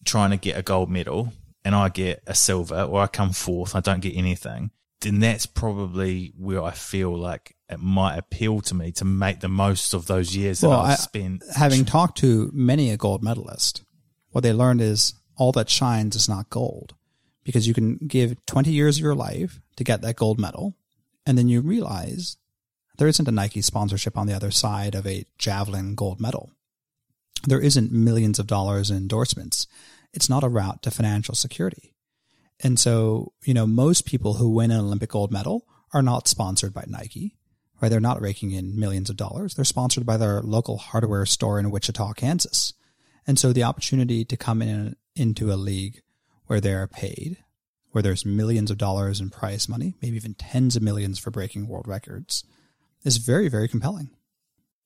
trying to get a gold medal and I get a silver or I come fourth, I don't get anything, then that's probably where I feel like it might appeal to me to make the most of those years well, that I've I, spent. Having talked to many a gold medalist, what they learned is all that shines is not gold because you can give 20 years of your life to get that gold medal. And then you realize there isn't a Nike sponsorship on the other side of a javelin gold medal. There isn't millions of dollars in endorsements. It's not a route to financial security. And so, you know, most people who win an Olympic gold medal are not sponsored by Nike, right? They're not raking in millions of dollars. They're sponsored by their local hardware store in Wichita, Kansas. And so the opportunity to come in into a league where they are paid, where there's millions of dollars in prize money, maybe even tens of millions for breaking world records, is very, very compelling.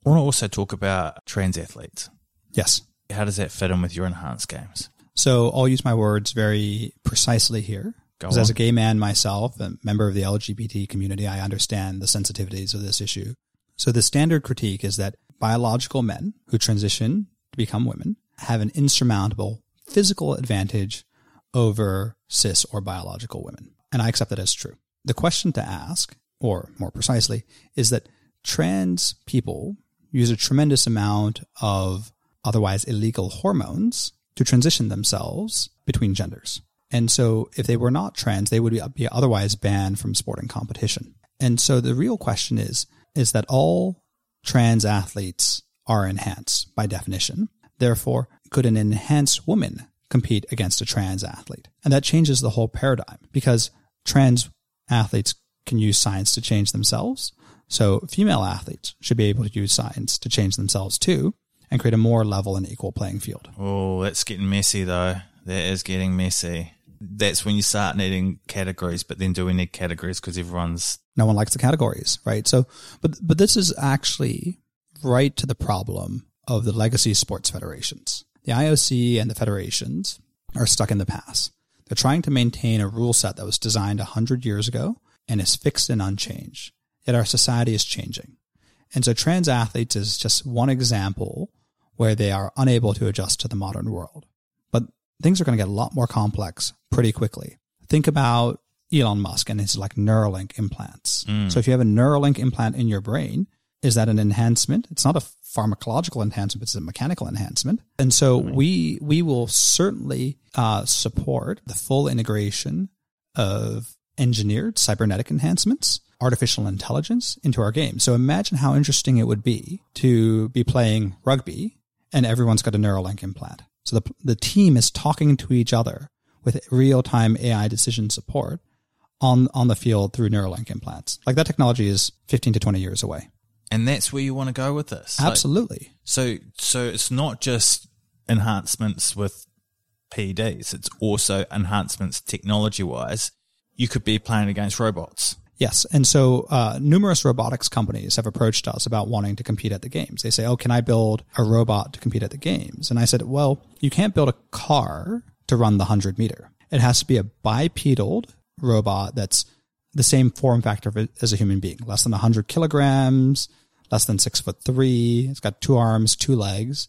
I want to also talk about trans athletes. Yes. How does that fit in with your enhanced games? So I'll use my words very precisely here. Because as a gay man myself, a member of the LGBT community, I understand the sensitivities of this issue. So the standard critique is that biological men who transition to become women have an insurmountable physical advantage over cis or biological women. And I accept that as true. The question to ask, or more precisely, is that trans people use a tremendous amount of otherwise illegal hormones to transition themselves between genders. And so if they were not trans, they would be otherwise banned from sporting competition. And so the real question is, is that all trans athletes are enhanced by definition. Therefore, could an enhanced woman compete against a trans athlete? And that changes the whole paradigm because trans athletes can use science to change themselves. So female athletes should be able to use science to change themselves too and create a more level and equal playing field. Oh, that's getting messy though. That is getting messy. That's when you start needing categories, but then do we need categories because everyone's no one likes the categories, right? So, but but this is actually right to the problem of the legacy sports federations. The IOC and the federations are stuck in the past. They're trying to maintain a rule set that was designed 100 years ago and is fixed and unchanged. Yet our society is changing. And so trans athletes is just one example where they are unable to adjust to the modern world. But things are going to get a lot more complex pretty quickly. Think about Elon Musk and his like Neuralink implants. Mm. So if you have a Neuralink implant in your brain, is that an enhancement? It's not a pharmacological enhancement; it's a mechanical enhancement. And so right. we we will certainly uh, support the full integration of engineered cybernetic enhancements artificial intelligence into our game. So imagine how interesting it would be to be playing rugby and everyone's got a Neuralink implant. So the, the team is talking to each other with real time AI decision support on, on the field through Neuralink implants. Like that technology is 15 to 20 years away. And that's where you want to go with this. Absolutely. Like, so, so it's not just enhancements with PEDs. It's also enhancements technology wise. You could be playing against robots. Yes. And so uh, numerous robotics companies have approached us about wanting to compete at the games. They say, oh, can I build a robot to compete at the games? And I said, well, you can't build a car to run the 100 meter. It has to be a bipedal robot that's the same form factor as a human being, less than 100 kilograms, less than six foot three. It's got two arms, two legs,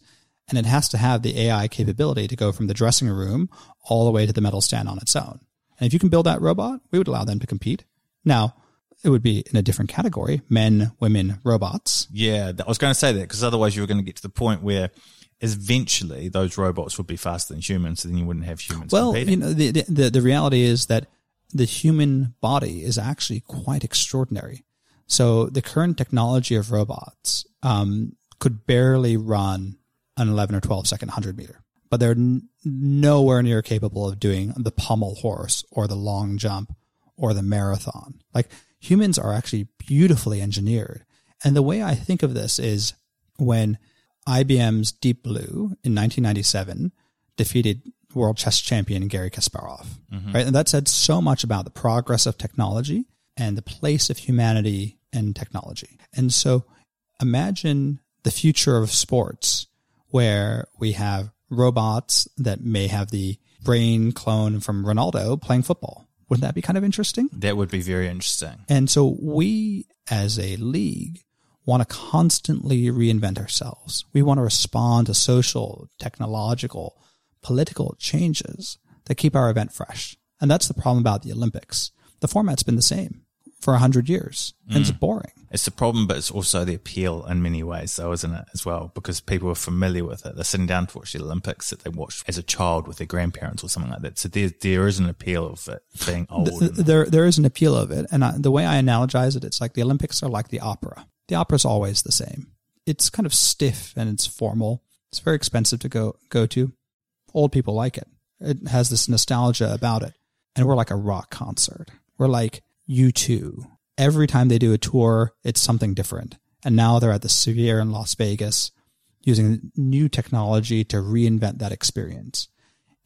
and it has to have the AI capability to go from the dressing room all the way to the medal stand on its own. And if you can build that robot, we would allow them to compete. Now, it would be in a different category men, women, robots. Yeah, I was going to say that because otherwise you were going to get to the point where eventually those robots would be faster than humans, so then you wouldn't have humans well, competing. you know, the, the, the reality is that the human body is actually quite extraordinary. So the current technology of robots um, could barely run an 11 or 12 second 100 meter, but they're n- nowhere near capable of doing the pommel horse or the long jump or the marathon. Like humans are actually beautifully engineered. And the way I think of this is when IBM's Deep Blue in 1997 defeated world chess champion Garry Kasparov, mm-hmm. right? And that said so much about the progress of technology and the place of humanity and technology. And so imagine the future of sports where we have robots that may have the brain clone from Ronaldo playing football. Wouldn't that be kind of interesting? That would be very interesting. And so we as a league want to constantly reinvent ourselves. We want to respond to social, technological, political changes that keep our event fresh. And that's the problem about the Olympics. The format's been the same for a hundred years, and mm. it's boring. It's the problem, but it's also the appeal in many ways, though, isn't it? As well, because people are familiar with it. They're sitting down to watch the Olympics that they watched as a child with their grandparents or something like that. So there, there is an appeal of it being old. There, there is an appeal of it, and I, the way I analogize it, it's like the Olympics are like the opera. The opera is always the same. It's kind of stiff and it's formal. It's very expensive to go go to. Old people like it. It has this nostalgia about it, and we're like a rock concert. We're like U2. Every time they do a tour, it's something different. And now they're at the Sphere in Las Vegas using new technology to reinvent that experience.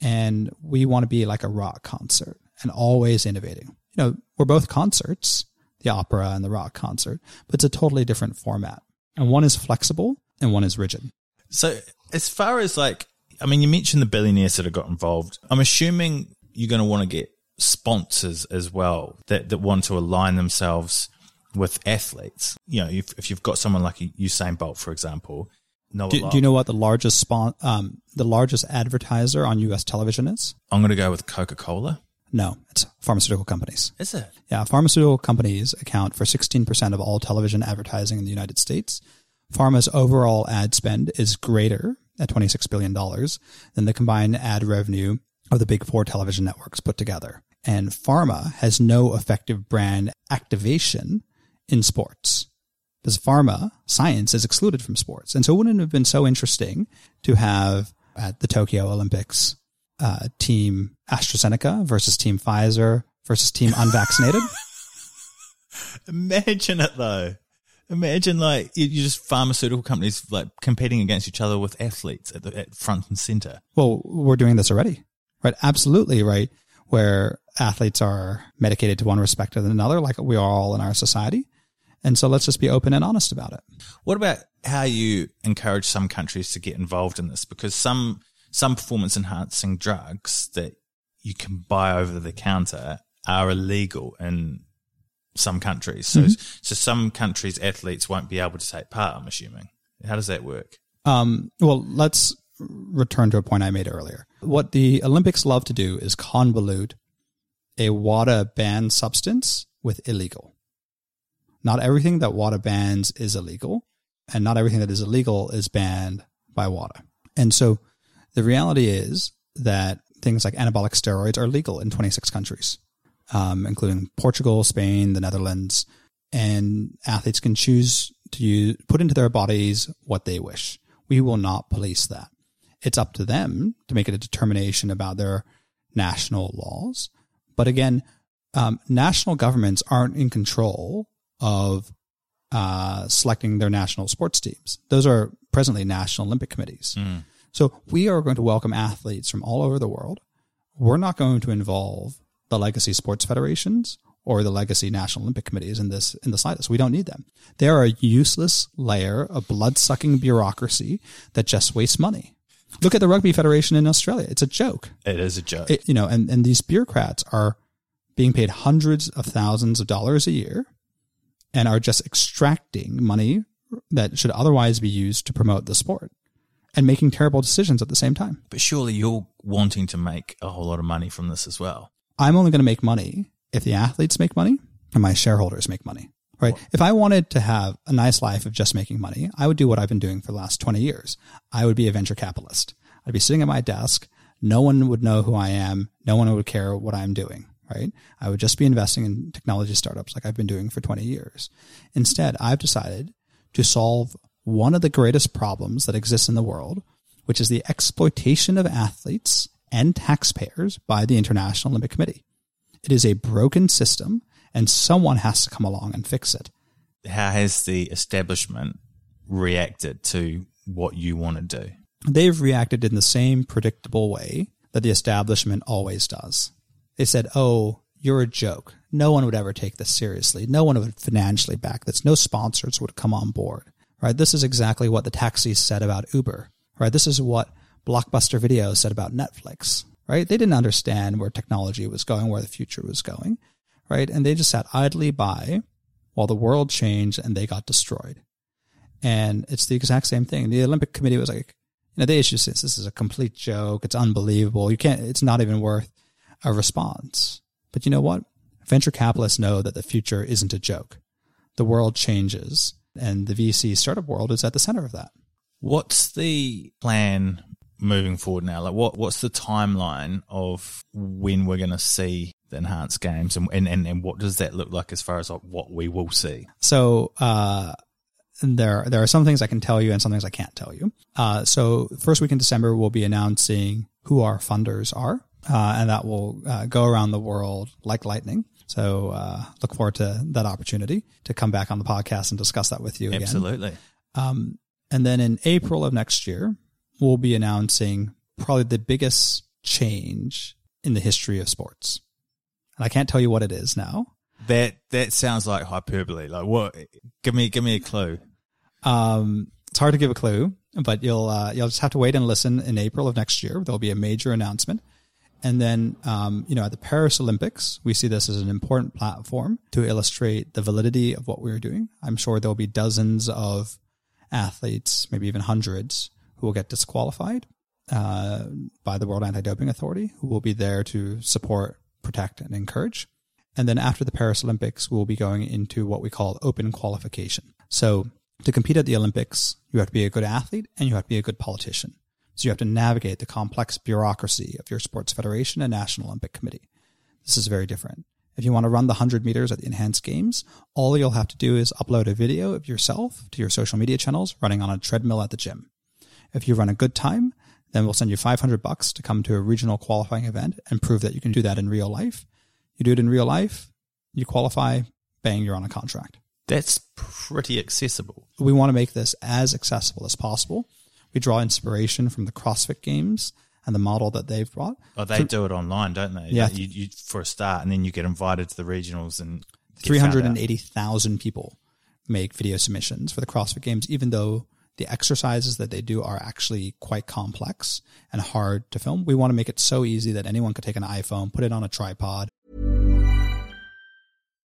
And we want to be like a rock concert and always innovating. You know, we're both concerts, the opera and the rock concert, but it's a totally different format. And one is flexible and one is rigid. So, as far as like, I mean, you mentioned the billionaires that have got involved. I'm assuming you're going to want to get sponsors as well that, that want to align themselves with athletes. You know, if, if you've got someone like Usain Bolt, for example, do, do, you know what the largest spon- um, the largest advertiser on U.S. television is? I'm going to go with Coca Cola. No, it's pharmaceutical companies. Is it? Yeah, pharmaceutical companies account for 16% of all television advertising in the United States. Pharma's overall ad spend is greater at $26 billion than the combined ad revenue of the big four television networks put together and pharma has no effective brand activation in sports. Because pharma science is excluded from sports. And so it wouldn't it have been so interesting to have at the Tokyo Olympics uh, team AstraZeneca versus team Pfizer versus team unvaccinated? *laughs* Imagine it though. Imagine like you just pharmaceutical companies like competing against each other with athletes at the at front and center. Well, we're doing this already, right? Absolutely, right? Where athletes are medicated to one respect or another, like we are all in our society. And so let's just be open and honest about it. What about how you encourage some countries to get involved in this? Because some some performance enhancing drugs that you can buy over the counter are illegal in some countries. So mm-hmm. so some countries athletes won't be able to take part, I'm assuming. How does that work? Um, well, let's return to a point I made earlier. What the Olympics love to do is convolute a WADA banned substance with illegal. Not everything that WADA bans is illegal, and not everything that is illegal is banned by WADA. And so the reality is that things like anabolic steroids are legal in 26 countries, um, including Portugal, Spain, the Netherlands, and athletes can choose to use, put into their bodies what they wish. We will not police that. It's up to them to make a determination about their national laws. But again, um, national governments aren't in control of uh, selecting their national sports teams. Those are presently national Olympic committees. Mm. So we are going to welcome athletes from all over the world. We're not going to involve the legacy sports federations or the legacy national Olympic committees in this in the slightest. We don't need them. They are a useless layer of blood sucking bureaucracy that just wastes money. Look at the Rugby Federation in Australia. It's a joke. It is a joke. It, you know, and, and these bureaucrats are being paid hundreds of thousands of dollars a year and are just extracting money that should otherwise be used to promote the sport and making terrible decisions at the same time. but surely you're wanting to make a whole lot of money from this as well. I'm only going to make money if the athletes make money and my shareholders make money. Right. If I wanted to have a nice life of just making money, I would do what I've been doing for the last 20 years. I would be a venture capitalist. I'd be sitting at my desk. No one would know who I am. No one would care what I'm doing. Right. I would just be investing in technology startups like I've been doing for 20 years. Instead, I've decided to solve one of the greatest problems that exists in the world, which is the exploitation of athletes and taxpayers by the International Olympic Committee. It is a broken system and someone has to come along and fix it. How has the establishment reacted to what you want to do? They've reacted in the same predictable way that the establishment always does. They said, Oh, you're a joke. No one would ever take this seriously. No one would financially back this. No sponsors would come on board. Right? This is exactly what the taxis said about Uber. Right? This is what Blockbuster Video said about Netflix. Right? They didn't understand where technology was going, where the future was going. Right? And they just sat idly by while the world changed and they got destroyed. And it's the exact same thing. The Olympic Committee was like, you know, they issued this. This is a complete joke. It's unbelievable. You can't, it's not even worth a response. But you know what? Venture capitalists know that the future isn't a joke. The world changes and the VC startup world is at the center of that. What's the plan moving forward now? Like, what what's the timeline of when we're going to see the enhanced games, and, and and and what does that look like as far as like what we will see? So, uh, there, there are some things I can tell you and some things I can't tell you. Uh, so first week in December, we'll be announcing who our funders are. Uh, and that will uh, go around the world like lightning. So uh, look forward to that opportunity to come back on the podcast and discuss that with you again. Absolutely. Um, and then in April of next year, we'll be announcing probably the biggest change in the history of sports. And I can't tell you what it is now. That that sounds like hyperbole. Like what? Give me give me a clue. Um, it's hard to give a clue, but you'll uh, you'll just have to wait and listen in April of next year. There'll be a major announcement. And then, um, you know, at the Paris Olympics, we see this as an important platform to illustrate the validity of what we're doing. I'm sure there'll be dozens of athletes, maybe even hundreds, who will get disqualified uh, by the World Anti-Doping Authority, who will be there to support, protect, and encourage. And then after the Paris Olympics, we'll be going into what we call open qualification. So to compete at the Olympics, you have to be a good athlete and you have to be a good politician. So you have to navigate the complex bureaucracy of your sports federation and National Olympic Committee. This is very different. If you want to run the 100 meters at the enhanced games, all you'll have to do is upload a video of yourself to your social media channels running on a treadmill at the gym. If you run a good time, then we'll send you 500 bucks to come to a regional qualifying event and prove that you can do that in real life. You do it in real life, you qualify, bang, you're on a contract. That's pretty accessible. We want to make this as accessible as possible. We draw inspiration from the CrossFit Games and the model that they've brought. Oh, they do it online, don't they? Yeah. You, you, for a start, and then you get invited to the regionals and get Three found hundred out. and eighty thousand people make video submissions for the CrossFit Games, even though the exercises that they do are actually quite complex and hard to film. We want to make it so easy that anyone could take an iPhone, put it on a tripod,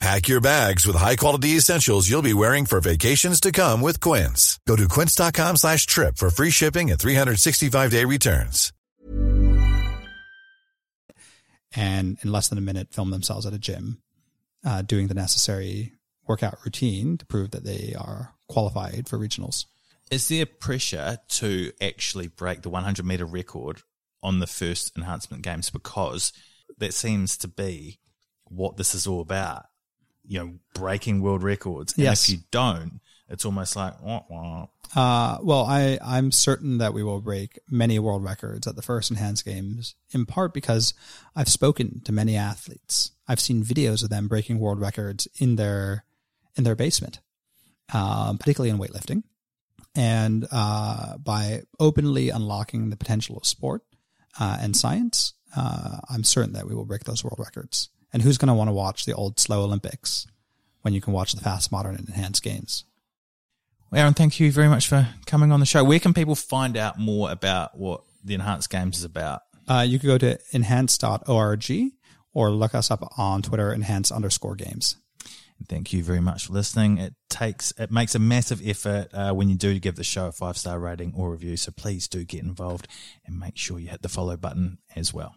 Pack your bags with high-quality essentials you'll be wearing for vacations to come with Quince. Go to quince.com slash trip for free shipping and 365-day returns. and in less than a minute film themselves at a gym, uh, doing the necessary workout routine to prove that they are qualified for regionals. Is there pressure to actually break the 100 meter record on the first enhancement games because that seems to be what this is all about? You know, breaking world records. And Yes. if you don't, it's almost like, wah, wah. Uh, well, I, I'm certain that we will break many world records at the first enhanced games, in part because I've spoken to many athletes. I've seen videos of them breaking world records in their in their basement, um, particularly in weightlifting. And uh, by openly unlocking the potential of sport uh, and science, uh, I'm certain that we will break those world records. And who's going to want to watch the old slow Olympics when you can watch the fast, modern, and enhanced games? Well, Aron, thank you very much for coming on the show. Where can people find out more about what the Enhanced Games is about? Uh, you could go to enhanced.org or look us up on Twitter, enhance underscore games. Thank you very much for listening. It takes it makes a massive effort uh, when you do give the show a five star rating or review. So please do get involved and make sure you hit the follow button as well.